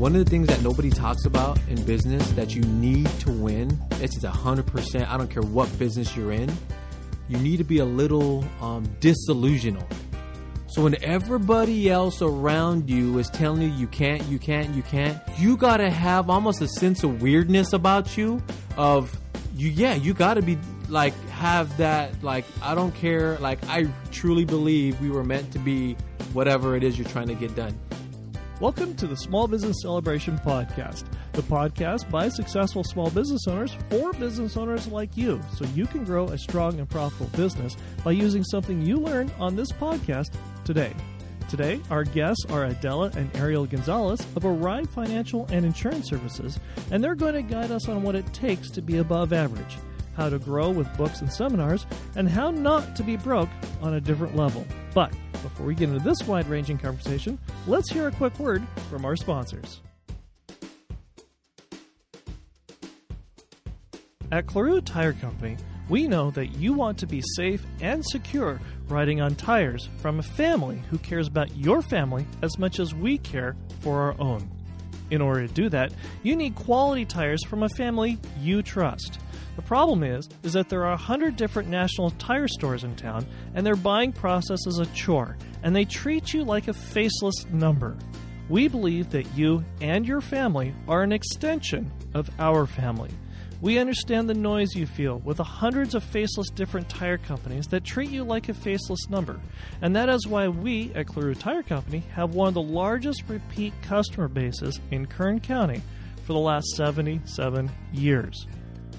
One of the things that nobody talks about in business that you need to win, this is 100%, I don't care what business you're in, you need to be a little um, disillusional. So when everybody else around you is telling you you can't, you can't, you can't, you gotta have almost a sense of weirdness about you of you yeah, you gotta be like have that like I don't care, like I truly believe we were meant to be whatever it is you're trying to get done. Welcome to the Small Business Celebration Podcast, the podcast by successful small business owners for business owners like you, so you can grow a strong and profitable business by using something you learn on this podcast today. Today, our guests are Adela and Ariel Gonzalez of Arrive Financial and Insurance Services, and they're going to guide us on what it takes to be above average, how to grow with books and seminars, and how not to be broke on a different level. But before we get into this wide ranging conversation, let's hear a quick word from our sponsors. At Clerou Tire Company, we know that you want to be safe and secure riding on tires from a family who cares about your family as much as we care for our own. In order to do that, you need quality tires from a family you trust. The problem is is that there are 100 different national tire stores in town and their buying process is a chore and they treat you like a faceless number. We believe that you and your family are an extension of our family. We understand the noise you feel with the hundreds of faceless different tire companies that treat you like a faceless number. And that is why we at Clerou Tire Company have one of the largest repeat customer bases in Kern County for the last 77 years.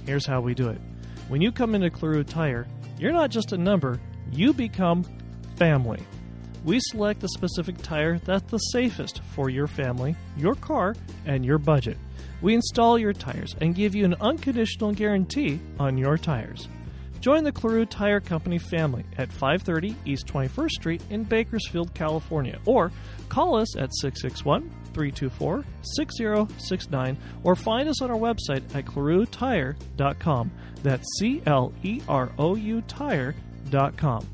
Here's how we do it. When you come into Clerou Tire, you're not just a number, you become family. We select the specific tire that's the safest for your family, your car, and your budget. We install your tires and give you an unconditional guarantee on your tires. Join the Clerou Tire Company family at 530 East 21st Street in Bakersfield, California, or call us at 661 324 6069 or find us on our website at cleroutire.com. That's C L E R O U tire.com.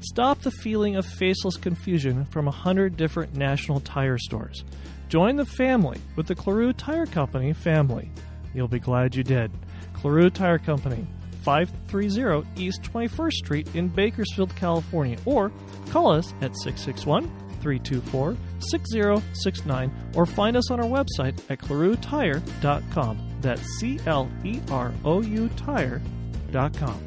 Stop the feeling of faceless confusion from a hundred different national tire stores. Join the family with the Clerou Tire Company family. You'll be glad you did. Clerou Tire Company, 530 East 21st Street in Bakersfield, California, or call us at 661 324 6069 or find us on our website at cleroutire.com. That's C L E R O U tire.com.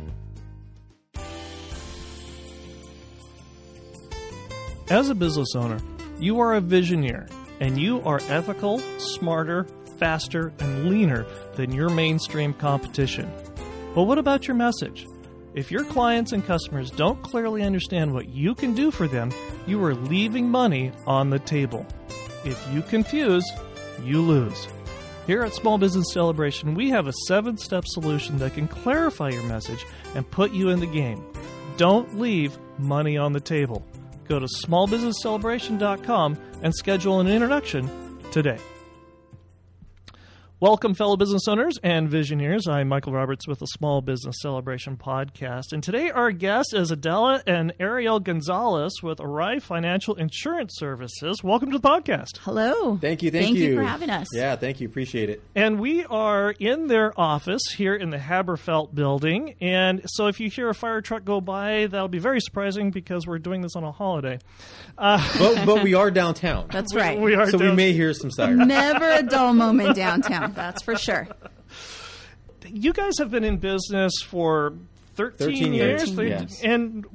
As a business owner, you are a visioneer and you are ethical, smarter, faster, and leaner than your mainstream competition. But what about your message? If your clients and customers don't clearly understand what you can do for them, you are leaving money on the table. If you confuse, you lose. Here at Small Business Celebration, we have a seven step solution that can clarify your message and put you in the game. Don't leave money on the table. Go to smallbusinesscelebration.com and schedule an introduction today. Welcome, fellow business owners and visionaries. I'm Michael Roberts with the Small Business Celebration Podcast. And today, our guest is Adela and Ariel Gonzalez with Arrive Financial Insurance Services. Welcome to the podcast. Hello. Thank you, thank, thank you. you for having us. Yeah, thank you. Appreciate it. And we are in their office here in the Haberfelde building. And so if you hear a fire truck go by, that'll be very surprising because we're doing this on a holiday. Uh, but, but we are downtown. That's right. We, we are so down- we may hear some sirens. Never a dull moment downtown. That's for sure. You guys have been in business for 13, 13 years, yes. And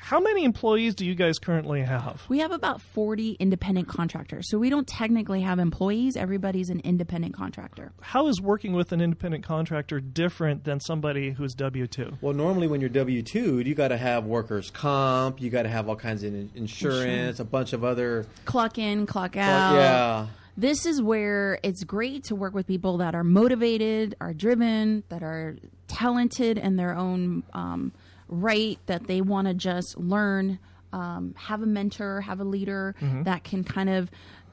how many employees do you guys currently have? We have about 40 independent contractors. So we don't technically have employees. Everybody's an independent contractor. How is working with an independent contractor different than somebody who's W 2? Well, normally when you're W 2, you got to have workers' comp, you got to have all kinds of insurance, insurance, a bunch of other. Clock in, clock out. Clock, yeah this is where it's great to work with people that are motivated, are driven, that are talented in their own um, right, that they want to just learn, um, have a mentor, have a leader mm-hmm. that can kind of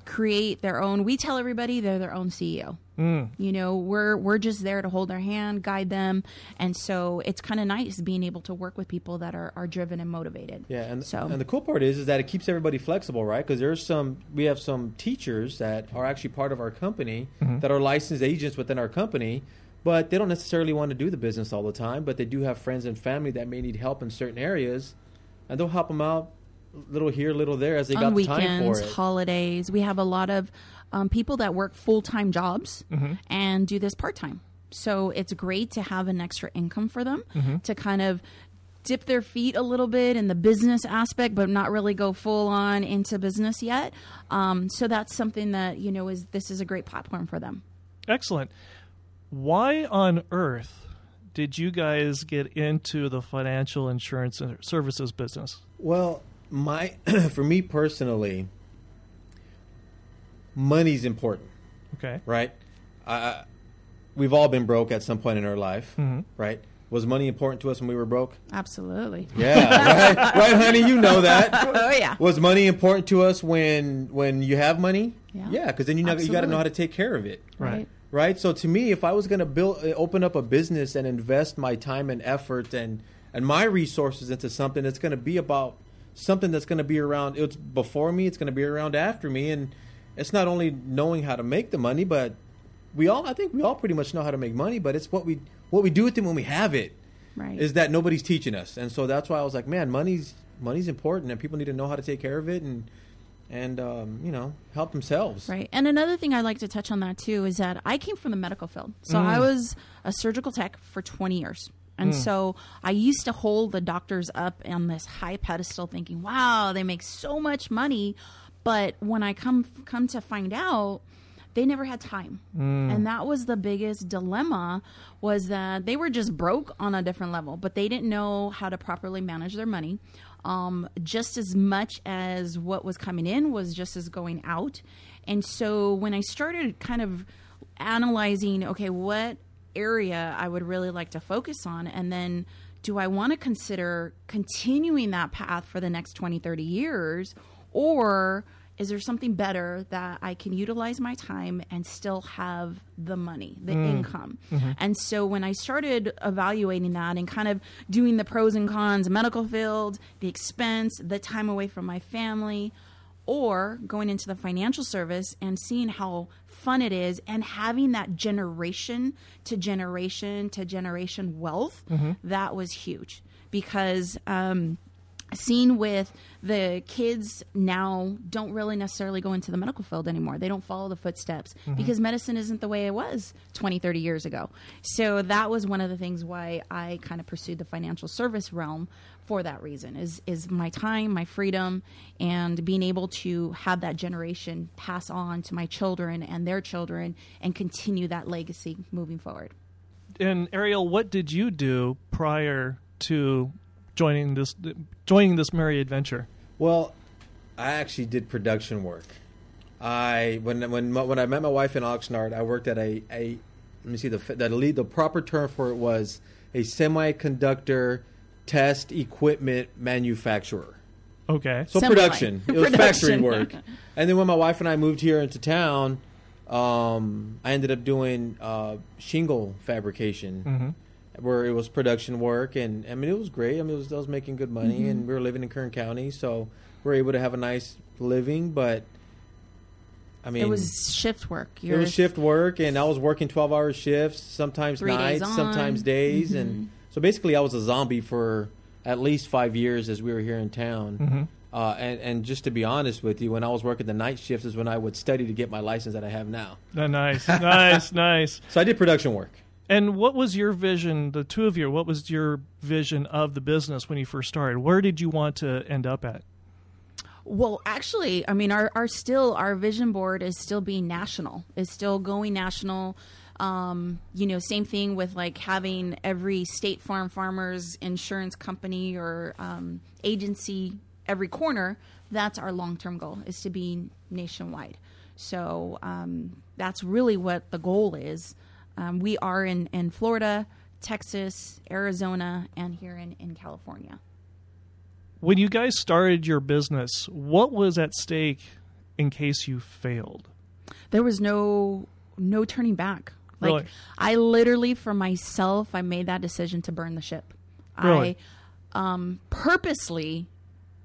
create their own. We tell everybody they're their own CEO. Mm. You know, we're we're just there to hold their hand, guide them, and so it's kind of nice being able to work with people that are, are driven and motivated. Yeah, and so and the cool part is is that it keeps everybody flexible, right? Because there's some we have some teachers that are actually part of our company mm-hmm. that are licensed agents within our company but they don't necessarily want to do the business all the time. But they do have friends and family that may need help in certain areas, and they'll help them out, little here, little there, as they On got weekends, the time for it. Holidays, we have a lot of um, people that work full time jobs mm-hmm. and do this part time. So it's great to have an extra income for them mm-hmm. to kind of dip their feet a little bit in the business aspect, but not really go full on into business yet. Um, so that's something that you know is this is a great platform for them. Excellent why on earth did you guys get into the financial insurance services business? Well, my for me personally, money's important. Okay. Right. Uh, we've all been broke at some point in our life. Mm-hmm. Right. Was money important to us when we were broke? Absolutely. Yeah, right, right, honey. You know that. oh yeah. Was money important to us when when you have money? Yeah. because then you know you got to know how to take care of it. Right right? So to me, if I was going to build, uh, open up a business and invest my time and effort and and my resources into something that's going to be about something that's going to be around. It's before me. It's going to be around after me, and it's not only knowing how to make the money, but we all, I think, we all pretty much know how to make money. But it's what we what we do with it when we have it. Right. Is that nobody's teaching us, and so that's why I was like, man, money's money's important, and people need to know how to take care of it and and um, you know help themselves. Right. And another thing I'd like to touch on that too is that I came from the medical field, so mm. I was a surgical tech for 20 years. And mm. so I used to hold the doctors up on this high pedestal, thinking, "Wow, they make so much money." But when I come come to find out, they never had time, mm. and that was the biggest dilemma. Was that they were just broke on a different level, but they didn't know how to properly manage their money um, just as much as what was coming in was just as going out. And so when I started kind of analyzing, okay, what area I would really like to focus on, and then do I want to consider continuing that path for the next 20, 30 years, or is there something better that I can utilize my time and still have the money, the mm. income? Mm-hmm. And so when I started evaluating that and kind of doing the pros and cons, medical field, the expense, the time away from my family, or going into the financial service and seeing how fun it is and having that generation to generation to generation wealth, mm-hmm. that was huge because um, seen with the kids now don't really necessarily go into the medical field anymore. They don't follow the footsteps mm-hmm. because medicine isn't the way it was 20, 30 years ago. So that was one of the things why I kind of pursued the financial service realm for that reason is is my time, my freedom and being able to have that generation pass on to my children and their children and continue that legacy moving forward. And Ariel, what did you do prior to joining this joining this merry adventure? Well, I actually did production work. I when when when I met my wife in Oxnard, I worked at a, a let me see the the lead the proper term for it was a semiconductor test equipment manufacturer. Okay. So production. It was factory work. and then when my wife and I moved here into town, um, I ended up doing uh, shingle fabrication. Mm-hmm where it was production work, and I mean it was great. I mean it was, I was making good money, mm-hmm. and we were living in Kern County, so we are able to have a nice living. But I mean, it was shift work. You're it was shift work, and I was working twelve hour shifts, sometimes nights, sometimes days, mm-hmm. and so basically I was a zombie for at least five years as we were here in town. Mm-hmm. Uh, and, and just to be honest with you, when I was working the night shifts is when I would study to get my license that I have now. Oh, nice, nice, nice. So I did production work. And what was your vision, the two of you, what was your vision of the business when you first started? Where did you want to end up at? Well, actually, I mean, our, our still our vision board is still being national. Is still going national. Um, you know, same thing with like having every State Farm Farmers insurance company or um, agency every corner. That's our long term goal is to be nationwide. So um, that's really what the goal is. Um, we are in, in Florida, Texas, Arizona, and here in, in California. When you guys started your business, what was at stake in case you failed? There was no no turning back. Like Really? I literally for myself I made that decision to burn the ship. Really? I um purposely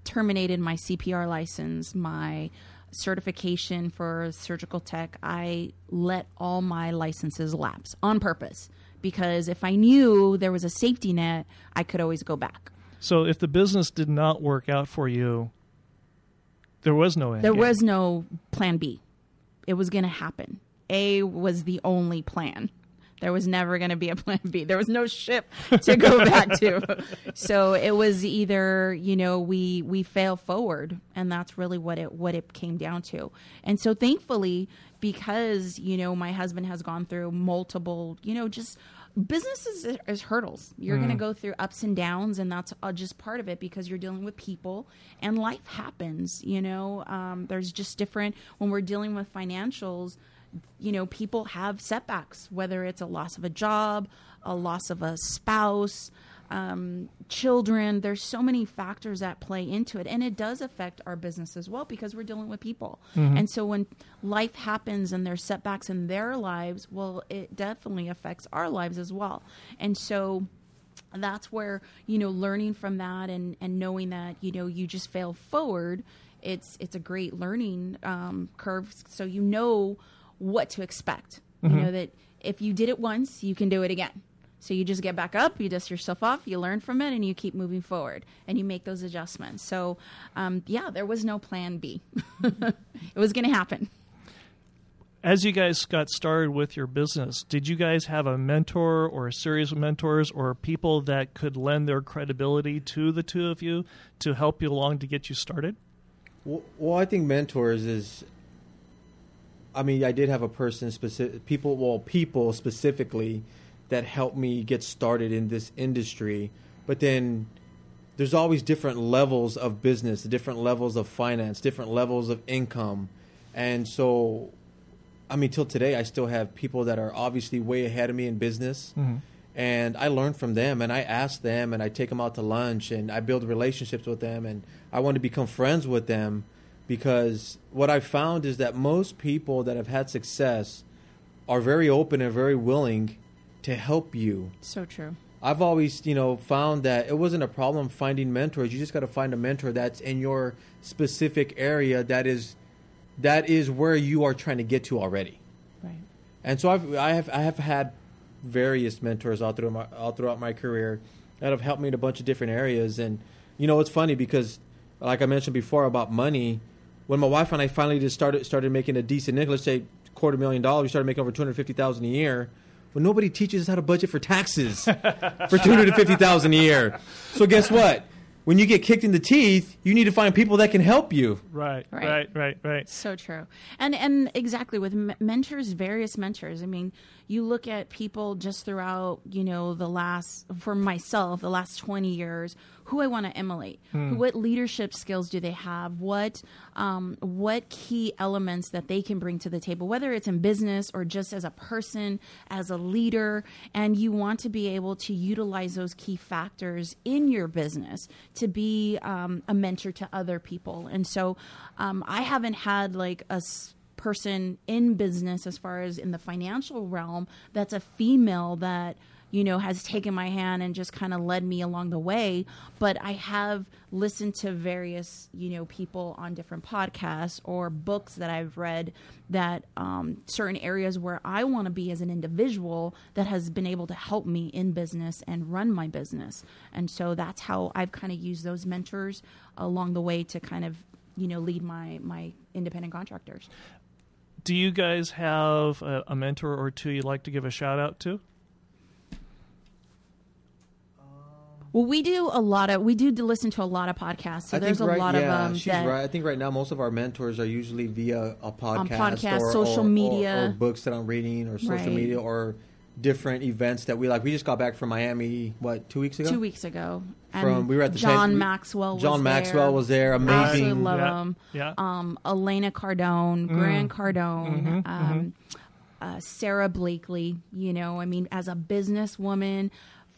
terminated my CPR license, my certification for surgical tech. I let all my licenses lapse on purpose because if I knew there was a safety net, I could always go back. So if the business did not work out for you, there was no end. There game. was no plan B. It was going to happen. A was the only plan. There was never going to be a plan B. There was no ship to go back to. So it was either, you know, we we fail forward and that's really what it what it came down to. And so thankfully because, you know, my husband has gone through multiple, you know, just business is, is hurdles. You're going to go through ups and downs, and that's uh, just part of it because you're dealing with people and life happens. You know, um, there's just different when we're dealing with financials. You know, people have setbacks, whether it's a loss of a job, a loss of a spouse, um, children. There's so many factors that play into it, and it does affect our business as well because we're dealing with people. And so when life happens and there's setbacks in their lives, well, it definitely affects our lives as well. And so that's where you know learning from that and and knowing that you know you just fail forward it's it's a great learning um, curve so you know what to expect. You know that if you did it once you can do it again. So you just get back up you dust yourself off you learn from it and you keep moving forward and you make those adjustments. So um, yeah there was no plan b. It was going to happen. As you guys got started with your business, did you guys have a mentor or a series of mentors or people that could lend their credibility to the two of you to help you along to get you started? Well, well, I think mentors is. I mean, I did have a person specific people, well, people specifically that helped me get started in this industry. But then there's always different levels of business, different levels of finance, different levels of income, and so, I mean, till today, I still have people that are obviously way ahead of me in business. Mm-hmm. And I learn from them, and I ask them, and I take them out to lunch, and I build relationships with them, and I want to become friends with them because what I've found is that most people that have had success are very open and very willing to help you. so true I've always, you know, found that it wasn't a problem finding mentors. You just got to find a mentor that's in your specific area that is that is where you are trying to get to already. right And so I've I have I have had various mentors all through my all throughout my career that have helped me in a bunch of different areas. And you know, it's funny because like I mentioned before about money, when my wife and I finally just started started making a decent income, let's say quarter million dollars, we started making over two hundred fifty thousand a year. Well, nobody teaches us how to budget for taxes for two hundred fifty thousand a year. So guess what? When you get kicked in the teeth, you need to find people that can help you. Right, Right. right, right, right. So true, and and exactly with m- mentors, various mentors. I mean, you look at people just throughout, you know, the last for myself, the last twenty years, who I want to emulate. What leadership skills do they have? What um, what key elements that they can bring to the table, whether it's in business or just as a person, as a leader, and you want to be able to utilize those key factors in your business to be um, a mentor to other people. And so, um, I haven't had like a s- person in business as far as in the financial realm that's a female that you know has taken my hand and just kind of led me along the way. But i have listened to various you know people on different podcasts or books that i've read that um, certain areas where i want to be as an individual that has been able to help me in business and run my business. And so that's how i've kind of used those mentors along the way to kind of you know lead my my independent contractors. Do you guys have a, a mentor or two you'd like to give a shout out to? Well, we do a lot of we do listen to a lot of podcasts. So I there's think a lot yeah, of um, she's that right. I think right now most of our mentors are usually via a podcast, podcast, or, social or- or- media. or, books that I'm reading, or social Right. media, or different events that we like. We just got back from Miami, what two weeks ago? two weeks ago. And From we were at the John tent- we- Maxwell. Was John there. Maxwell was there. Absolutely Amazing. love Yeah, him. yeah. Um, Elena Cardone, Grant Cardone, um, Uh, Sara Blakely. You know, I mean, as a businesswoman,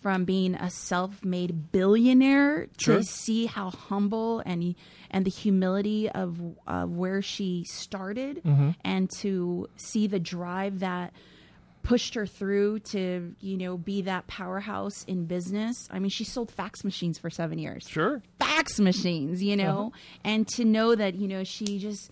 from being a self-made billionaire Sure. to see how humble and and the humility of uh, where she started, Mm-hmm. and to see the drive that pushed her through to you know be that powerhouse in business. I mean, she sold fax machines for seven years Sure. fax machines, you know, Uh-huh. and to know that, you know, she just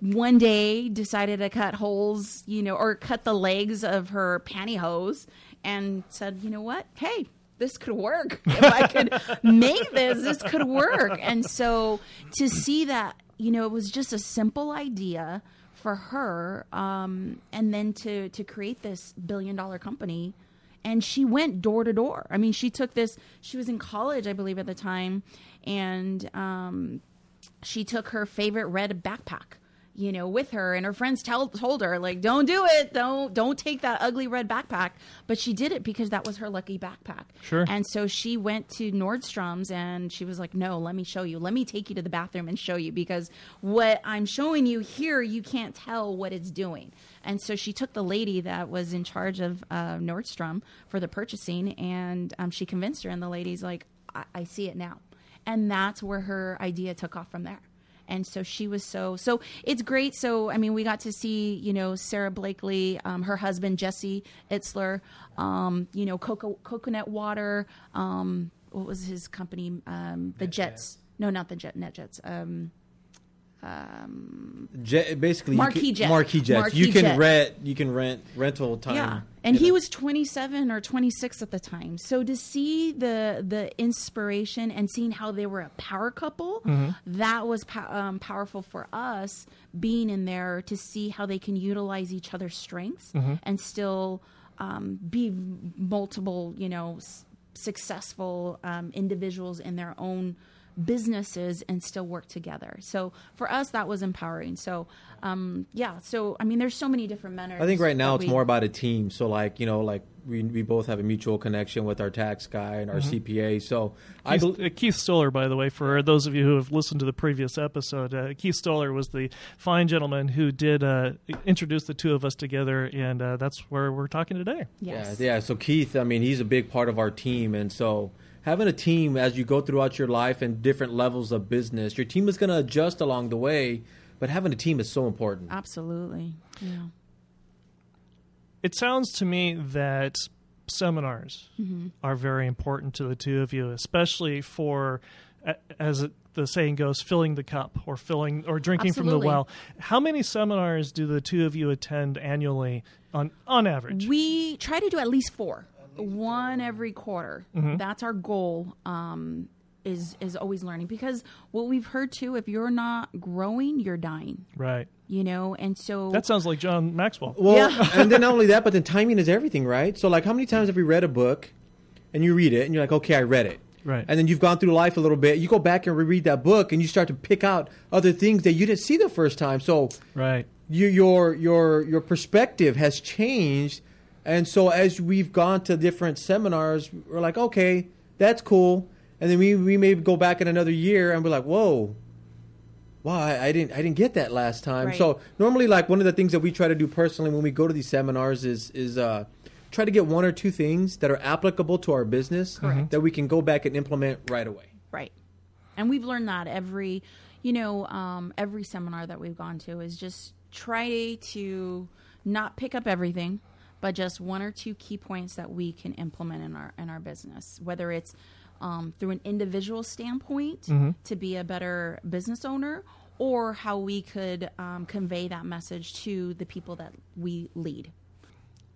one day decided to cut holes, you know, or cut the legs of her pantyhose and said, you know what? Hey, this could work. If I could make this, this could work. And so to see that, you know, it was just a simple idea for her, um, and then to to create this billion dollar company and she went door to door. I mean, she took this. She was in college, I believe, at the time, and um, she took her favorite red backpack, you know, with her. And her friends tell, told her like, "Don't do it. Don't don't take that ugly red backpack." But she did it because that was her lucky backpack. Sure. And so she went to Nordstrom's and she was like, "No, let me show you. Let me take you to the bathroom and show you because what I'm showing you here, you can't tell what it's doing." And so she took the lady that was in charge of uh, Nordstrom for the purchasing, and um, she convinced her. And the lady's like, I-, "I see it now," and that's where her idea took off from there. And so she was so so. It's great. So I mean, we got to see you know Sara Blakely, um, her husband Jesse Itzler, um, you know coco- coconut water. Um, what was his company? Um, the Jets. No, not the Jet. Net Jets. Um, Jet, basically, you Marquis can, Jet. Marquis jets. Marquis you can Jet. rent. You can rent rental time. Yeah, and he know. was 27 or 26 at the time. So to see the the inspiration and seeing how they were a power couple, that was pow- um, powerful for us. Being in there to see how they can utilize each other's strengths and still um, be multiple, you know, s- successful um, individuals in their own businesses and still work together. So for us, that was empowering. So um, yeah, so I mean, there's so many different mentors. I think right now it's we- more about a team. So like you know, like we we both have a mutual connection with our tax guy and our CPA. So I Keith, bel uh, Keith Stoller, by the way, for those of you who have listened to the previous episode, uh, Keith Stoller was the fine gentleman who did uh, introduce the two of us together, and uh, that's where we're talking today. Yes. Yeah, yeah. So Keith, I mean, he's a big part of our team, and so having a team as you go throughout your life and different levels of business, your team is going to adjust along the way. But having a team is so important. Absolutely. Yeah. It sounds to me that seminars Mm-hmm. are very important to the two of you, especially for, as it, the saying goes, filling the cup or filling or drinking from the well. How many seminars do the two of you attend annually on on average? We try to do at least four, one every quarter. That's our goal. Um, is is always learning because what we've heard too, if you're not growing, you're dying. right. You know, and so That sounds like John Maxwell. Well, Yeah. and then not only that, but then timing is everything, right? So, like, how many times have we read a book and you read it and you're like, okay, I read it. Right. And then you've gone through life a little bit. You go back and reread that book and you start to pick out other things that you didn't see the first time. So, Right. you, your your your perspective has changed, and so as we've gone to different seminars, we're like, okay, that's cool, and then we we may go back in another year and we're like, whoa, wow, I, I didn't I didn't get that last time. Right. So normally, like one of the things that we try to do personally when we go to these seminars is is uh, try to get one or two things that are applicable to our business Correct. that we can go back and implement right away. Right. And we've learned that every, you know, um, every seminar that we've gone to is just try to not pick up everything, but just one or two key points that we can implement in our in our business, whether it's um, through an individual standpoint to be a better business owner, or how we could um, convey that message to the people that we lead.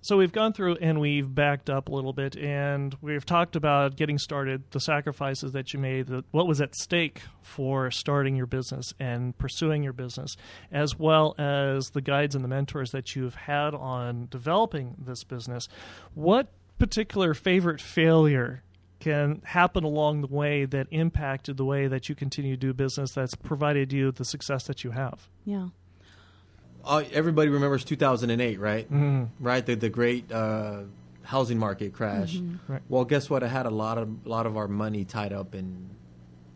So we've gone through and we've backed up a little bit, and we've talked about getting started, the sacrifices that you made, the, what was at stake for starting your business and pursuing your business, as well as the guides and the mentors that you've had on developing this business. What particular favorite failure can happen along the way that impacted the way that you continue to do business that's provided you the success that you have? Yeah. Uh, everybody remembers 2008, right? Mm-hmm. Right, the the great uh, housing market crash. Mm-hmm. Right. Well, guess what? I had a lot of a lot of our money tied up in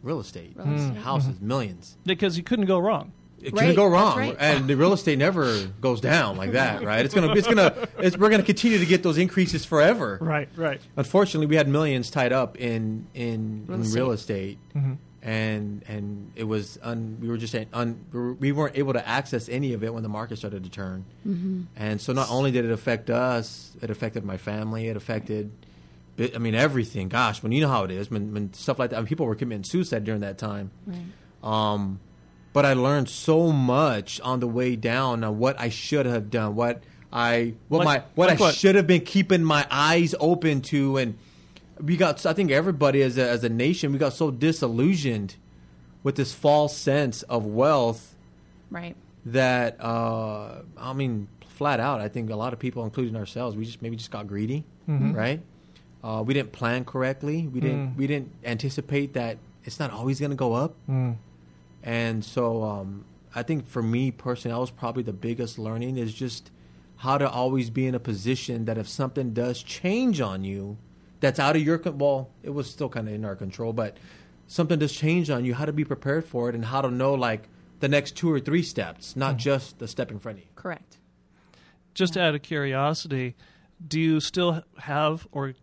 real estate, Real estate. houses, millions. Because you couldn't go wrong. it Right, couldn't go wrong, right. and the real estate never goes down like that, right? It's gonna, it's gonna, it's, we're gonna continue to get those increases forever. Right, right. Unfortunately, we had millions tied up in in Real in estate. real estate, and and it was un, we were just saying un, we were- we weren't able to access any of it when the market started to turn, Mm-hmm. and so not only did it affect us, it affected my family, it affected. I mean everything. Gosh, when you know how it is, when when stuff like that, I mean, people were committing suicide during that time. Right. Um, but I learned so much on the way down on what I should have done, what I what Like- my what like I what? should have been keeping my eyes open to, and we got. I think everybody as a, as a nation, we got so disillusioned with this false sense of wealth Right. that uh, I mean, flat out, I think a lot of people, including ourselves, we just maybe just got greedy, right? Uh, we didn't plan correctly. We didn't we didn't anticipate that it's not always going to go up, and so um, I think for me personally, that was probably the biggest learning is just how to always be in a position that if something does change on you, that's out of your con- well, it was still kind of in our control, but something does change on you, how to be prepared for it, and how to know like the next two or three steps, not mm-hmm. just the step in front of you. Correct. Just out of curiosity, do you still have or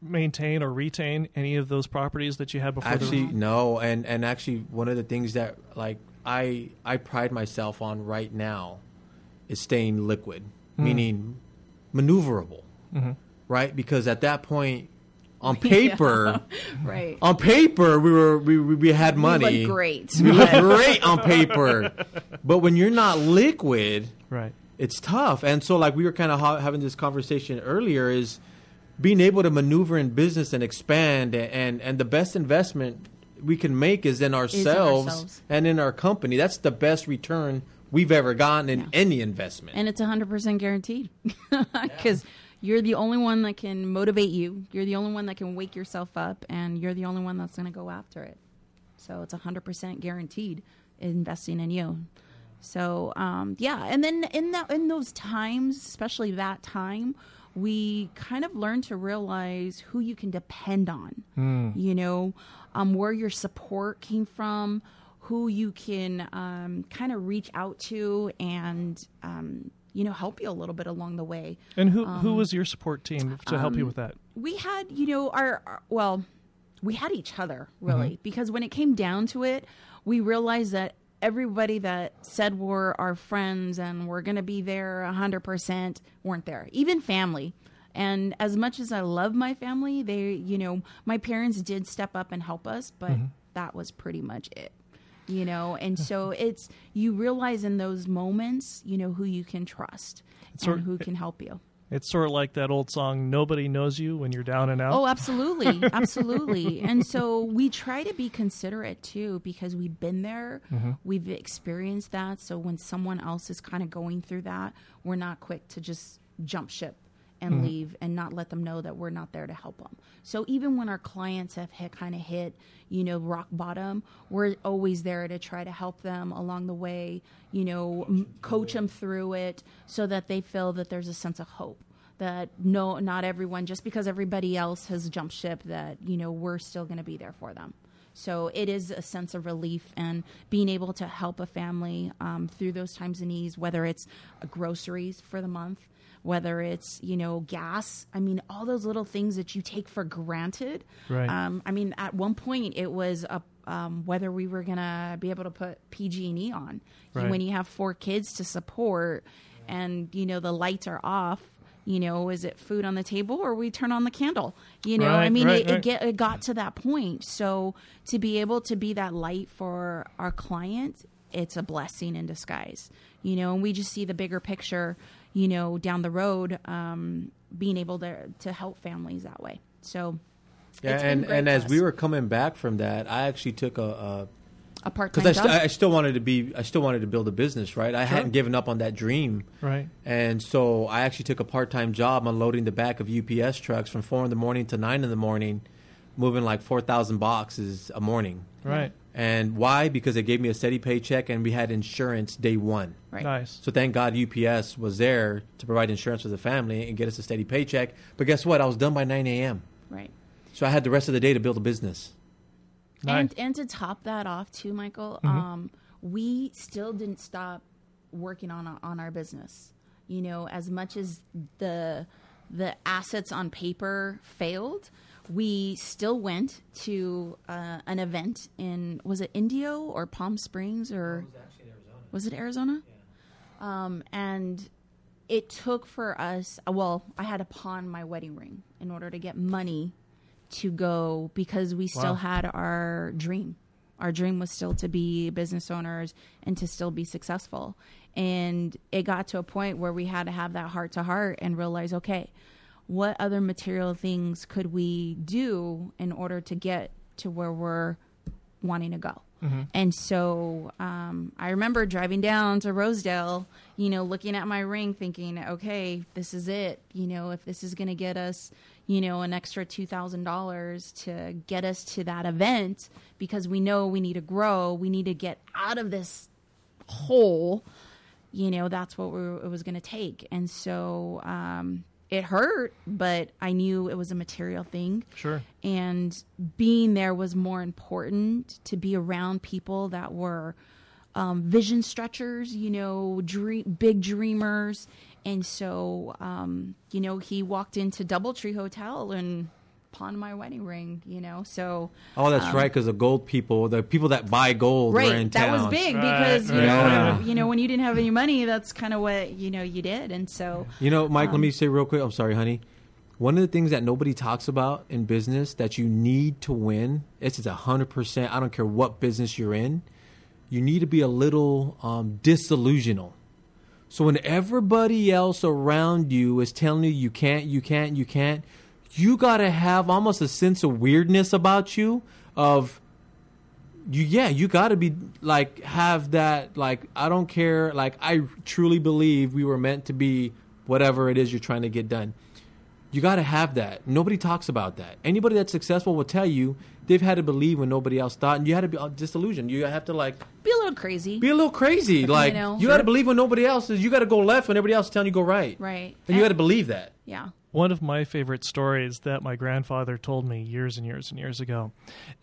maintain or retain any of those properties that you had before? Actually, the, no, and and actually, one of the things that like I I pride myself on right now is staying liquid, mm. meaning maneuverable, mm-hmm. right? Because at that point, on paper, Right. on paper, we were we we, we had money. look great. We look great on paper, but when you're not liquid, right. it's tough. And so, like we were kind of ha- having this conversation earlier, is being able to maneuver in business and expand, and and, and the best investment we can make is in ourselves, ourselves. and in our company. That's the best return we've ever gotten in Yeah. any investment. and it's 100% guaranteed because you're the only one that can motivate you. You're the only one that can wake yourself up and you're the only one that's going to go after it. So it's 100% guaranteed investing in you. So um, yeah and then in that in those times especially that time we kind of learn to realize who you can depend on. You know um, where your support came from who you can um, kind of reach out to and um, you know help you a little bit along the way. And who Um, who was your support team to help you um, with that? we had you know our, our well we had each other really mm-hmm. because when it came down to it we realized that everybody that said we're our friends and we're going to be there 100% weren't there even family. And as much as i love my family they you know my parents did step up and help us but mm-hmm. that was pretty much it you know and so it's you realize in those moments you know who you can trust sort- and who can help you It's sort of like that old song, "Nobody knows you when you're down and out." Oh, absolutely, absolutely. and so we try to be considerate too because we've been there, mm-hmm. we've experienced that. So when someone else is kind of going through that, we're not quick to just jump ship and leave and not let them know that we're not there to help them. So even when our clients have hit kind of hit, you know, rock bottom, we're always there to try to help them along the way, you know, m- coach them through it so that they feel that there's a sense of hope that no not everyone just because everybody else has jumped ship that you know we're still going to be there for them. So it is a sense of relief and being able to help a family um, through those times of needs whether it's groceries for the month whether it's you know gas. I mean all those little things that you take for granted. Right. um, i mean at one point it was a um, whether we were gonna be able to put PG&E on. Right. when you have four kids to support and you know the lights are off you know is it food on the table or we turn on the candle? You know right, i mean right, it, it get it got to that point. So to be able to be that light for our client it's a blessing in disguise. You know and we just see the bigger picture you know down the road um, being able to to help families that way so yeah, it's been and great and for as we were coming back from that, I actually took a. a a part-time because I, job st- I still wanted to be, I still wanted to build a business, right? I hadn't given up on that dream, Right. And so I actually took a part time job unloading the back of UPS trucks from four in the morning to nine in the morning, moving like 4,000 boxes a morning. Right. And why? Because they gave me a steady paycheck and we had insurance day one. right Nice. So thank God UPS was there to provide insurance for the family and get us a steady paycheck. But guess what? I was done by 9 a.m. right So I had the rest of the day to build a business. Nice. And and to top that off too, Michael, Mm-hmm. um, we still didn't stop working on on our business. You know, as much as the the assets on paper failed, we still went to uh, an event in was it Indio or Palm Springs or was it Arizona? Um, and it took for us. Well, I had to pawn my wedding ring in order to get money to go because we still Wow. had our dream. Our dream was still to be business owners and to still be successful. And it got to a point where we had to have that heart to heart and realize, okay, what other material things could we do in order to get to where we're wanting to go? And so um, I remember driving down to Rosedale, you know, looking at my ring, thinking, okay, this is it. You know, if this is going to get us, you know, an extra two thousand dollars to get us to that event, because we know we need to grow, we need to get out of this hole. You know, that's what it was going to take, and so um, it hurt, but I knew it was a material thing Sure. and being there was more important to be around people that were um, vision stretchers, you know, dream, big dreamers. And so, um, you know, he walked into Doubletree Hotel and pawned my wedding ring, you know. So, Oh, that's right. Because the gold people, the people that buy gold, were in Um, right, that town. was big Right, because, you right. know, Yeah. you know, when you didn't have any money, that's kind of what, you know, you did. And so, You know, Mike, Um, let me say real quick. I'm sorry, honey. One of the things that nobody talks about in business that you need to win, it's just 100%. I don't care what business you're in, you need to be a little um, disillusional. So when everybody else around you is telling you you can't, you can't, you can't, you got to have almost a sense of weirdness about you of you yeah you got to be like have that like i don't care like i truly believe we were meant to be whatever it is you're trying to get done you got to have that nobody talks about that anybody that's successful will tell you they've had to believe when nobody else thought and you had to be uh, disillusioned you have to like be a little crazy. be a little crazy like you, know. got to believe when nobody else is you got to go left when everybody else is telling you go right right. and you got to believe that yeah. One of my favorite stories that my grandfather told me years and years and years ago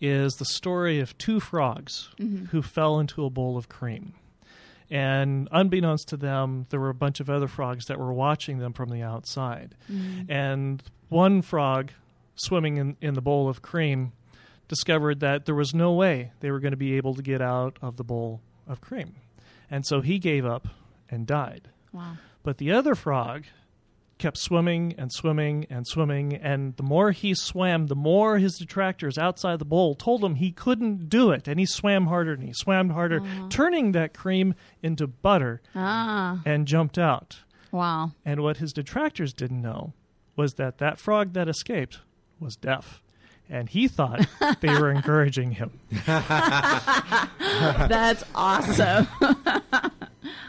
is the story of two frogs mm-hmm. who fell into a bowl of cream. And unbeknownst to them, there were a bunch of other frogs that were watching them from the outside. Mm-hmm. And one frog swimming in, in the bowl of cream discovered that there was no way they were going to be able to get out of the bowl of cream. And so he gave up and died. Wow. But the other frog kept swimming and swimming and swimming, and the more he swam, the more his detractors outside the bowl told him he couldn't do it. And he swam harder and he swam harder, turning that cream into butter Ah, and jumped out. wow. And what his detractors didn't know was that that frog that escaped was deaf. And he thought they were encouraging him. That's awesome.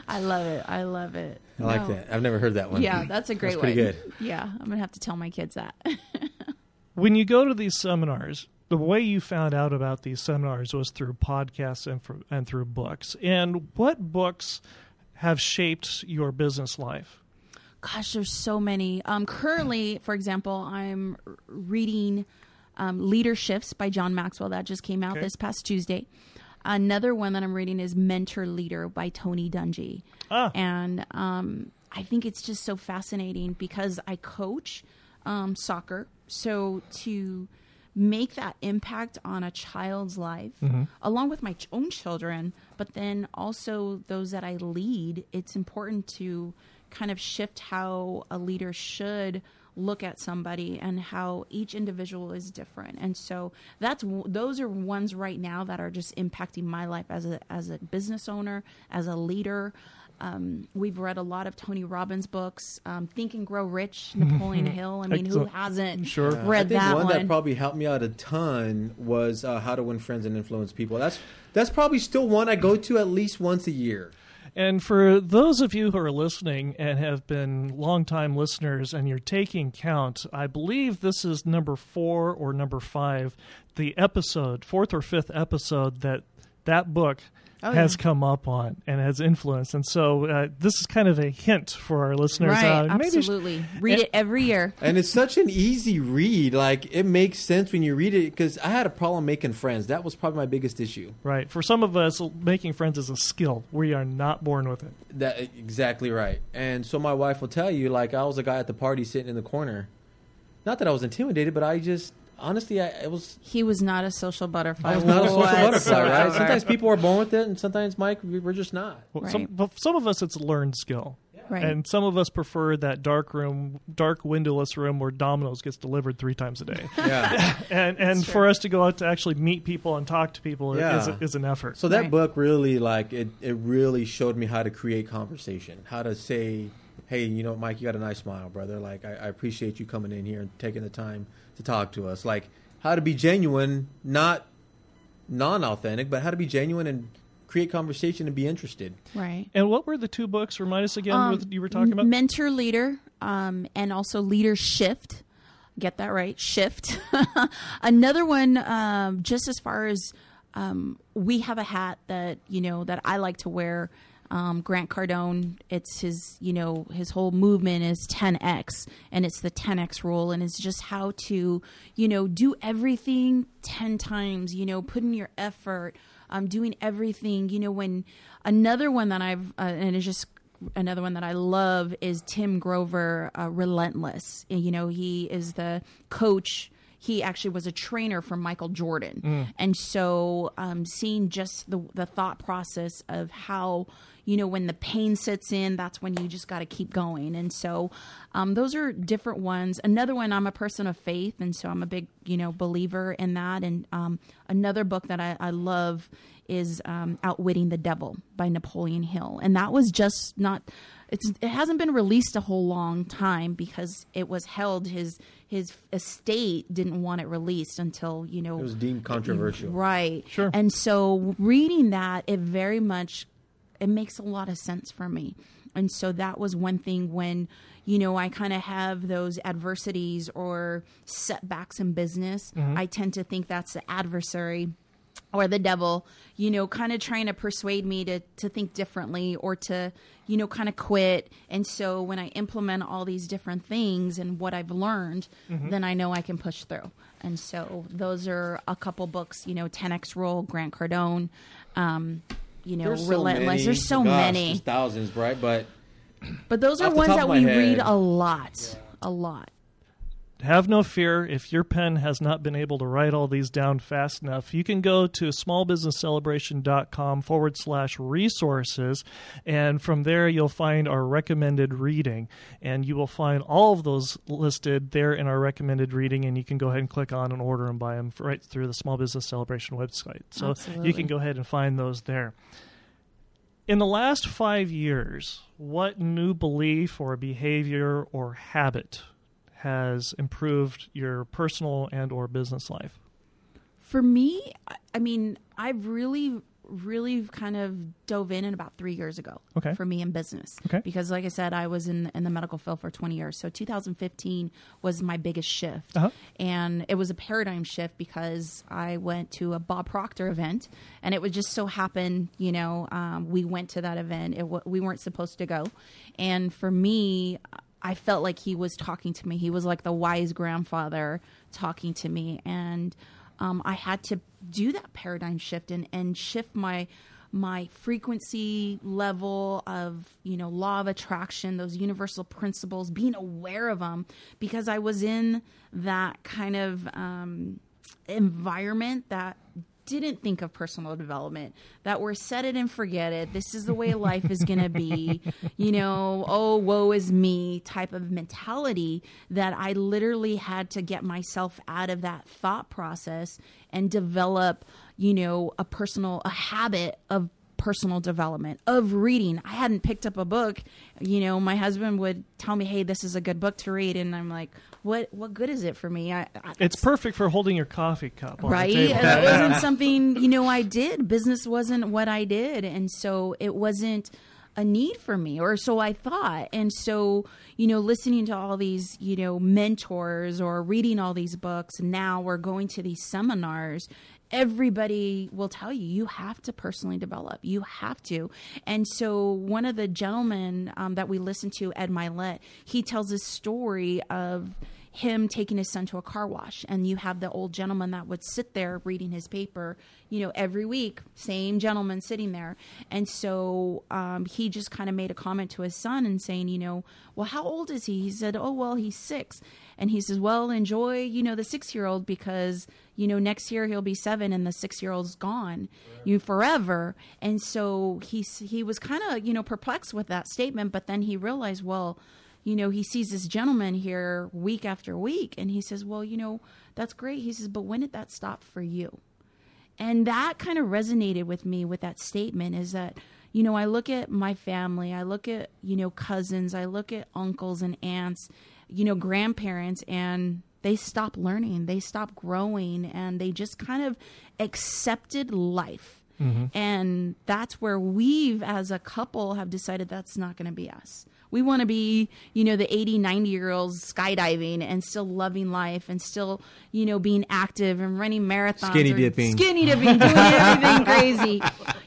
I love it. I love it. i like No. that i've never heard that one Yeah, that's a great That's pretty one. good. Yeah, I'm gonna have to tell my kids that. when you go to these seminars, the way you found out about these seminars was through podcasts and, for, and through books. And what books have shaped your business life? Gosh, there's so many. Um, currently, for example, I'm reading um, Leadershift by John Maxwell that just came out Okay. this past Tuesday. Another one that I'm reading is Mentor Leader by Tony Dungy. Ah. And um, I think it's just so fascinating because I coach um, soccer. So to make that impact on a child's life, along with my own children, but then also those that I lead, it's important to kind of shift how a leader should look at somebody and how each individual is different. And so that's those are ones right now that are just impacting my life as a as a business owner, as a leader. Um, we've read a lot of Tony Robbins books, um, Think and Grow Rich, Napoleon Hill. I mean, who hasn't Sure. read I think that one, one? that probably helped me out a ton was uh, How to Win Friends and Influence People. That's that's probably still one I go to at least once a year. And for those of you who are listening and have been longtime listeners and you're taking count, I believe this is number four or number five, the episode, fourth or fifth episode that that book Oh, has yeah. come up on and has influenced. And so uh, this is kind of a hint for our listeners. right, uh, maybe sh- absolutely. Read and- it every year. And it's such an easy read. Like it makes sense when you read it. Because I had a problem making friends. That was probably my biggest issue. right. For some of us, making friends is a skill. We are not born with it. That exactly right. And so my wife will tell you, like I was a guy at the party sitting in the corner. Not that I was intimidated, but I just honestly, I it was He was not a social butterfly. I was not a social butterfly, right? Sometimes people are born with it, and sometimes Mike, we- we're just not. Well, Some, Right. but some of us, it's a learned skill. Right. And some of us prefer that dark room, dark windowless room where Domino's gets delivered three times a day. Yeah. and and for us to go out to actually meet people and talk to people Yeah. is, is an effort. So that Right. book really, like, it, it really showed me how to create conversation, how to say, hey, you know, Mike, you got a nice smile, brother. Like, I, I appreciate you coming in here and taking the time to talk to us. Like, how to be genuine, not non-authentic, but how to be genuine and create conversation and be interested. right. and what were the two books? Remind us again Um, what you were talking about. Mentor leader, um, and also Leadershift. Get that right, shift. Another one, um, just as far as um, we have a hat that you know that I like to wear. Um, Grant Cardone, it's his, you know, his whole movement is 10x, and it's the 10x rule, and it's just how to, you know, do everything 10 times, you know, put in your effort, um, doing everything, you know, when another one that I've, uh, and it's just another one that I love is Tim Grover, uh, Relentless. You know, he is the coach. He actually was a trainer for Michael Jordan, and so um, seeing just the the thought process of how you know when the pain sits in, that's when you just got to keep going. And so um, those are different ones. Another one, I'm a person of faith, and so I'm a big you know believer in that. And um, another book that I, I love is um, Outwitting the Devil by Napoleon Hill, and that was just not. It's it hasn't been released a whole long time because it was held his his estate didn't want it released until you know It was deemed controversial. right Sure. and so reading that it very much it makes a lot of sense for me and so that was one thing when you know i kind of have those adversities or setbacks in business mm-hmm. i tend to think that's the adversary or the devil, you know, kind of trying to persuade me to to think differently or to, you know, kind of quit. And so when I implement all these different things and what I've learned, then I know I can push through. And so those are a couple books, you know, 10x Rule, Grant Cardone, um, you know, There's Relentless. many. There's so Gosh, many. there's thousands, right? But But those are ones that we head. read a lot. A lot. Have no fear if your pen has not been able to write all these down fast enough. You can go to smallbusinesscelebration.com forward slash resources, and from there you'll find our recommended reading. And you will find all of those listed there in our recommended reading, and you can go ahead and click on and order and buy them right through the Small Business Celebration website. So you can go ahead and find those there. In the last five years, what new belief or behavior or habit has improved your personal and or business life? For me, I- mean, I've really, really kind of dove in in about three years ago. Okay. For me in business. Okay. Because, like I said, I was in in the medical field for 20 years. So 2015 was my biggest shift, Uh-huh. and it was a paradigm shift because I went to a Bob Proctor event, and it would just so happen, you know, um, we went to that event. It w- we weren't supposed to go, and for me. I felt like he was talking to me. He was like the wise grandfather talking to me, and um, I had to do that paradigm shift and, and shift my my frequency level of you know law of attraction, those universal principles, being aware of them because I was in that kind of um, environment that didn't think of personal development that were set it and forget it. This is the way life is going to be you know oh woe is me type of mentality that i literally had to get myself out of that thought process and develop you know a personal a habit of personal development of reading. I hadn't picked up a book you know my husband would tell me hey this is a good book to read and i'm like what what good is it for me I, I, It's perfect for holding your coffee cup on right the table. it wasn't something you know i did business wasn't what i did and so it wasn't a need for me or so I thought. And so, you know, listening to all these, you know, mentors or reading all these books, now we're going to these seminars everybody will tell you you have to personally develop. You have to. And so one of the gentlemen um, that we listened to Ed Mylett he tells a story of him taking his son to a car wash. And you have the old gentleman that would sit there reading his paper you know every week. Same gentleman sitting there. And so um, he just kind of made a comment to his son and saying you know well how old is he? He said oh well he's six and he says well enjoy you know the six year old because you know next year he'll be seven and the six year old's gone you forever and so he he was kind of you know perplexed with that statement but then he realized well you know, he sees this gentleman here week after week and he says, Well, you know, that's great. He says, But when did that stop for you? And that kind of resonated with me with that statement is that, you know, I look at my family, I look at, you know, cousins, I look at uncles and aunts, you know, grandparents, and they stop learning, they stop growing, and they just kind of accepted life. Mm-hmm. And that's where we've, as a couple, have decided that's not going to be us we want to be, you know, the 80, 90 year olds skydiving and still loving life and still, you know, being active and running marathons. Skinny dipping. Skinny dipping, doing everything crazy.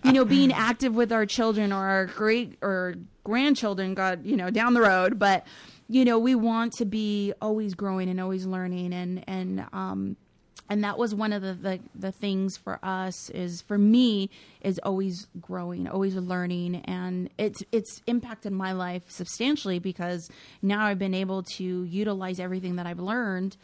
You know, being active with our children or our great or grandchildren, God, you know, down the road. But, you know, we want to be always growing and always learning and, and, um, and that was one of the, the, the things for us is for me is always growing always learning and it's it's impacted my life substantially because now i've been able to utilize everything that i've learned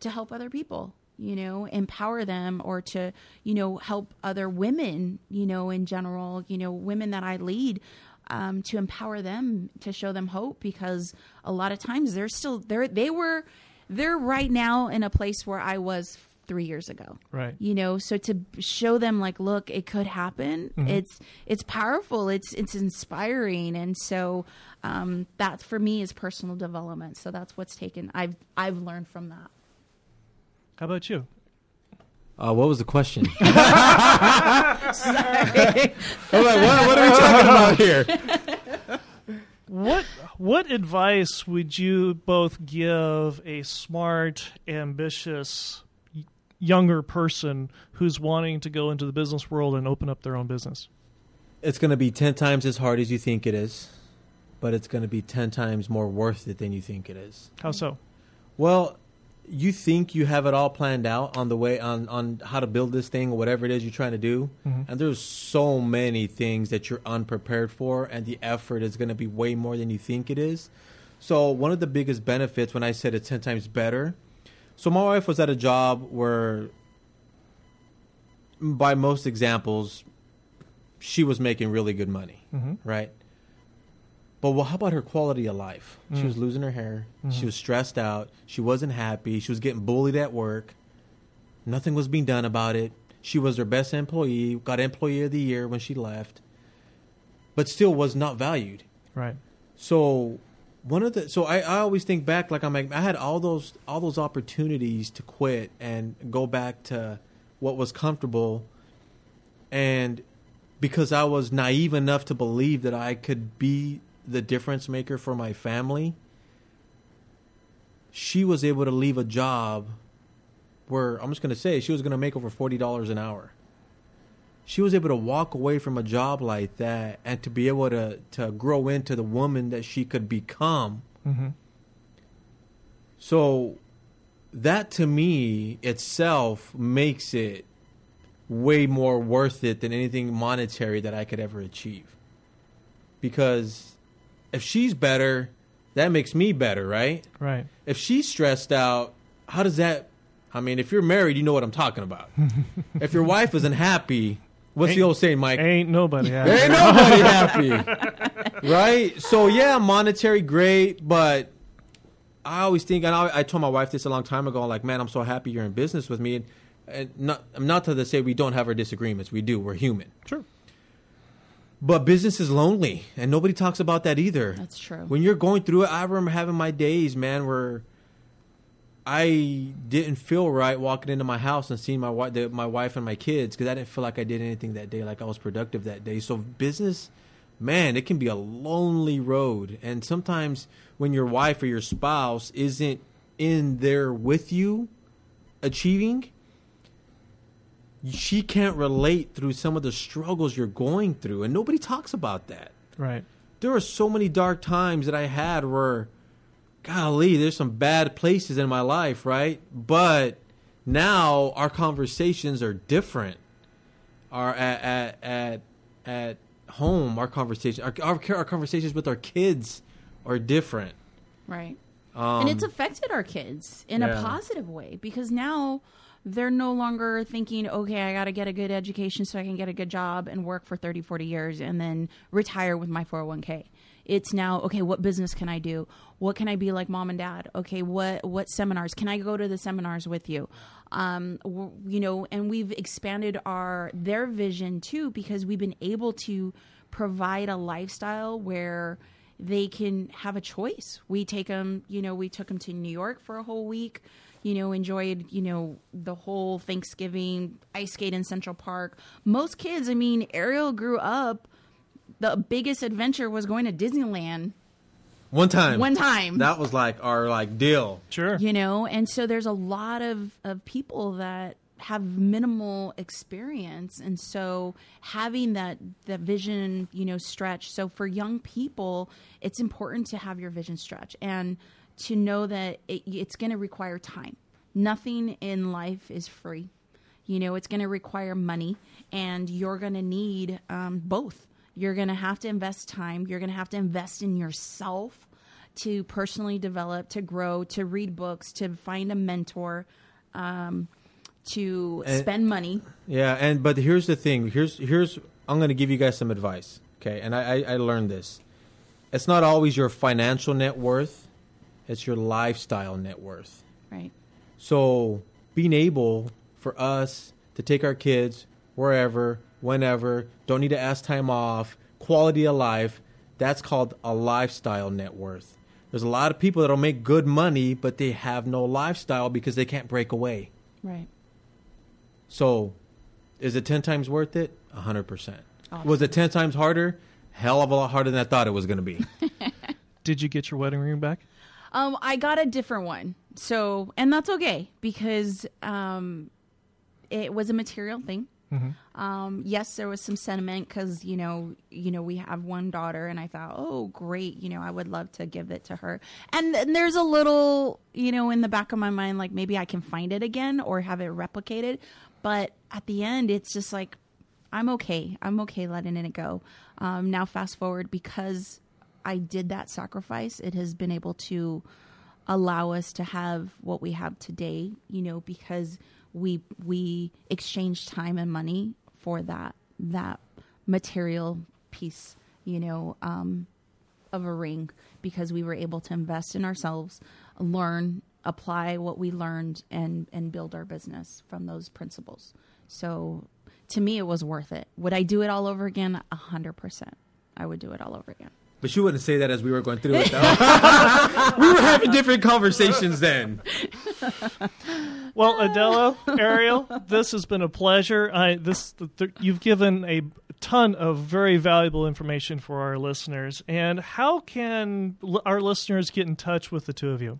to help other people you know empower them or to you know help other women you know in general you know women that i lead um, to empower them to show them hope because a lot of times they're still they're they were they're right now in a place where I was three years ago. Right. You know, so to show them like, look, it could happen. Mm-hmm. It's it's powerful. It's it's inspiring, and so um, that for me is personal development. So that's what's taken. I've I've learned from that. How about you? Uh, what was the question? I'm like, what, what are we talking about here? What what advice would you both give a smart, ambitious younger person who's wanting to go into the business world and open up their own business? It's going to be 10 times as hard as you think it is, but it's going to be 10 times more worth it than you think it is. How so? Well, you think you have it all planned out on the way on on how to build this thing or whatever it is you're trying to do mm-hmm. and there's so many things that you're unprepared for and the effort is going to be way more than you think it is so one of the biggest benefits when i said it's 10 times better so my wife was at a job where, by most examples, she was making really good money, mm-hmm. right? But well, how about her quality of life? Mm. She was losing her hair. Mm-hmm. She was stressed out. She wasn't happy. She was getting bullied at work. Nothing was being done about it. She was her best employee, got employee of the year when she left, but still was not valued. Right. So one of the so I, I always think back like I'm like I had all those all those opportunities to quit and go back to what was comfortable and because I was naive enough to believe that I could be the difference maker for my family she was able to leave a job where I'm just going to say she was going to make over $40 an hour she was able to walk away from a job like that and to be able to to grow into the woman that she could become. Mm-hmm. So that to me itself makes it way more worth it than anything monetary that I could ever achieve. Because if she's better, that makes me better, right? Right. If she's stressed out, how does that I mean, if you're married, you know what I'm talking about. if your wife isn't happy, What's ain't, the old saying, Mike? Ain't nobody happy. ain't nobody happy. right? So yeah, monetary great, but I always think, and I, I, told my wife this a long time ago. like, man, I'm so happy you're in business with me. And, and not, not to say we don't have our disagreements. We do. We're human. Sure. But business is lonely, and nobody talks about that either. That's true. When you're going through it, I remember having my days, man, where I didn't feel right walking into my house and seeing my wife, my wife and my kids because I didn't feel like I did anything that day, like I was productive that day. So business man, it can be a lonely road. And sometimes when your wife or your spouse isn't in there with you achieving, she can't relate through some of the struggles you're going through. And nobody talks about that. Right. There are so many dark times that I had where, golly, there's some bad places in my life, right? But now our conversations are different. Our at at at, at home, our conversation, our, our our conversations with our kids are different. Right. Um, and it's affected our kids in yeah. a positive way because now they're no longer thinking, okay, I got to get a good education so I can get a good job and work for 30, 40 years and then retire with my 401k. It's now, okay, what business can I do? What can I be like mom and dad? Okay, what what seminars? Can I go to the seminars with you? Um, you know, and we've expanded our their vision too because we've been able to provide a lifestyle where they can have a choice. We take them, you know, we took them to New York for a whole week, you know, enjoyed, you know, the whole Thanksgiving ice skate in Central Park. Most kids, I mean, Ariel grew up, the biggest adventure was going to Disneyland one time. one time. That was like our like deal. Sure. you know and so there's a lot of of people that have minimal experience and so having that that vision you know stretch so for young people it's important to have your vision stretch and to know that it, it's going to require time nothing in life is free you know it's going to require money and you're going to need um, both you're going to have to invest time you're going to have to invest in yourself to personally develop to grow to read books to find a mentor um, to And- spend money Yeah, and but here's the thing. Here's here's I'm going to give you guys some advice. Okay, and I, I I learned this. It's not always your financial net worth; it's your lifestyle net worth. right So being able for us to take our kids wherever, whenever, don't need to ask time off, quality of life, that's called a lifestyle net worth. There's a lot of people that'll make good money, but they have no lifestyle because they can't break away. right So, is it 10 times worth it? 100%. Awesome. Was it 10 times harder? Hell of a lot harder than I thought it was going to be. Did you get your wedding ring back? Um, I got a different one. So, and that's okay because um, it was a material thing. Um, yes, there was some sentiment because you know, you know, we have one daughter, and I thought, oh, great, you know, I would love to give it to her. And, and there's a little, you know, in the back of my mind, like maybe I can find it again or have it replicated. But at the end, it's just like I'm okay. I'm okay letting it go. Um, now, fast forward because I did that sacrifice, it has been able to allow us to have what we have today. You know, because we we exchanged time and money for that that material piece. You know, um, of a ring because we were able to invest in ourselves, learn, apply what we learned, and and build our business from those principles. So, to me, it was worth it. Would I do it all over again? A hundred percent. I would do it all over again. But you wouldn't say that as we were going through it, though. we were having different conversations then. Well, Adela, Ariel, this has been a pleasure. I this th- you've given a ton of very valuable information for our listeners. And how can l- our listeners get in touch with the two of you?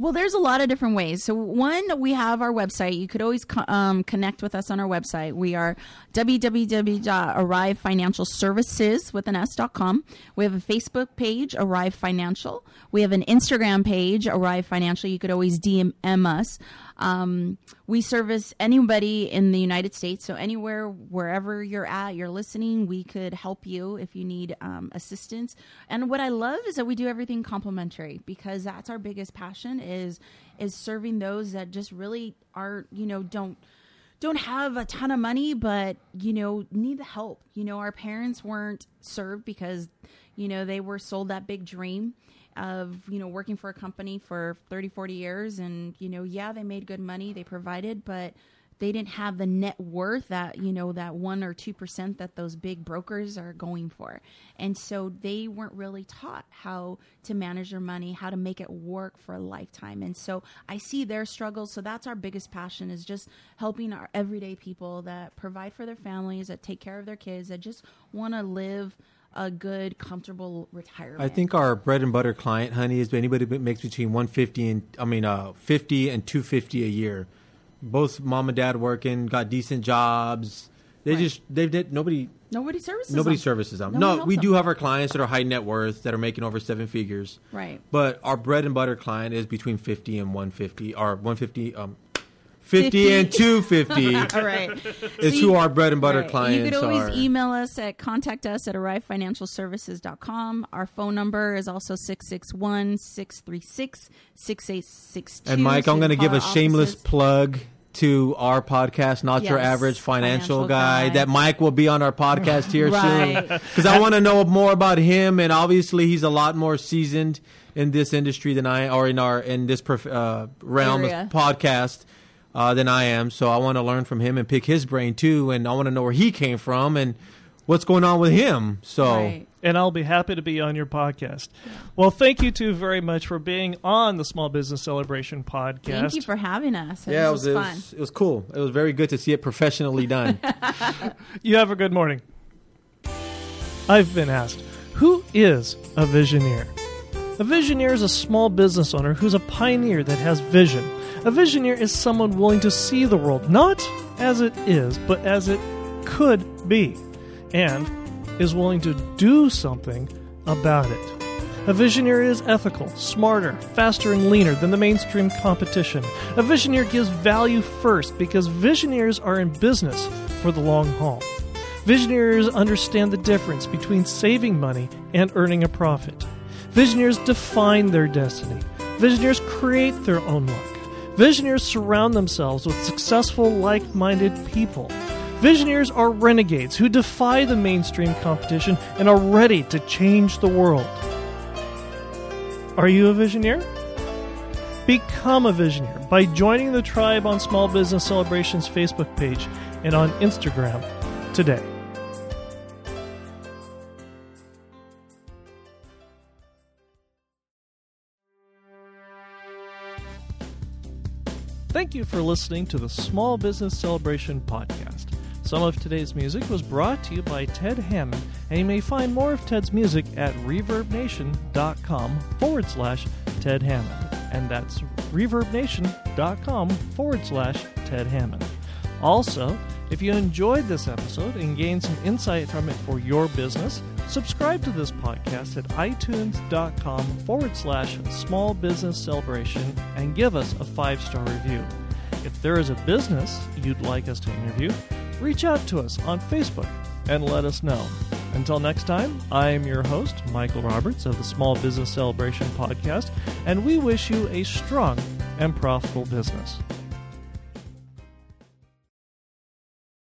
Well, there's a lot of different ways. So, one, we have our website. You could always co- um, connect with us on our website. We are www.arrivefinancialservices with an S.com. We have a Facebook page, Arrive Financial. We have an Instagram page, Arrive Financial. You could always DM us. Um, we service anybody in the United States. So, anywhere, wherever you're at, you're listening, we could help you if you need um, assistance. And what I love is that we do everything complimentary because that's our biggest passion is is serving those that just really are, you know, don't don't have a ton of money but you know need the help you know our parents weren't served because you know they were sold that big dream of you know working for a company for 30 40 years and you know yeah they made good money they provided but they didn't have the net worth that you know that one or two percent that those big brokers are going for. And so they weren't really taught how to manage their money how to make it work for a lifetime. And so i see their struggles. So that's our biggest passion is just helping our everyday people that provide for their families that take care of their kids that just want to live a good, comfortable retirement. I think our bread and butter client, honey, is anybody that makes between one fifty and I mean uh, fifty and two fifty a year. Both mom and dad working, got decent jobs. They Right. just they did nobody nobody services. nobody them. services them. No no, we them. do have our clients that are high net worth that are making over seven figures. Right. But our bread and butter client is between fifty and one fifty, or one fifty, um, fifty 50. and two fifty. All right. It's So who you- our bread and butter Right. clients You could always are. email us at contact us at arrivefinancialservices.com. Our phone number is also 661 636 6862. And Mike, I'm going to give a shameless plug to our podcast, Not Your Average Financial, Financial Guy. Guy. That Mike will be on our podcast here Right. soon because I want to know more about him. And obviously, he's a lot more seasoned in this industry than I, or in our in this prof, uh, realm Area. of podcast. Uh, than I am, so I want to learn from him and pick his brain too, and I want to know where he came from and what's going on with him. So Right. and I'll be happy to be on your podcast. Well, thank you two very much for being on the Small Business Celebration podcast. Thank you for having us. yeah, it this was, it fun. was it was cool. It was very good to see it professionally done. You have a good morning. I've been asked, who is a visioneer? A visioneer is a small business owner who's a pioneer that has vision. A visioneer is someone willing to see the world not as it is, but as it could be, and is willing to do something about it. A visioneer is ethical, smarter, faster, and leaner than the mainstream competition. A visioneer gives value first because visioneers are in business for the long haul. Visioneers understand the difference between saving money and earning a profit. Visioneers define their destiny. Visioneers create their own luck. Visioneers surround themselves with successful, like minded people. Visioneers are renegades who defy the mainstream competition and are ready to change the world. Are you a visioneer? Become a visioneer by joining the tribe on Small Business Celebrations Facebook page and on Instagram today. Thank you for listening to the Small Business Celebration podcast. Some of today's music was brought to you by Ted Hammond, and you may find more of Ted's music at reverbnation.com forward slash Ted Hammond. And that's reverbnation.com forward slash Ted Hammond. Also, if you enjoyed this episode and gained some insight from it for your business, subscribe to this podcast at itunes.com forward slash small business celebration and give us a five star review. If there is a business you'd like us to interview, reach out to us on Facebook and let us know. Until next time, I am your host, Michael Roberts of the Small Business Celebration Podcast, and we wish you a strong and profitable business.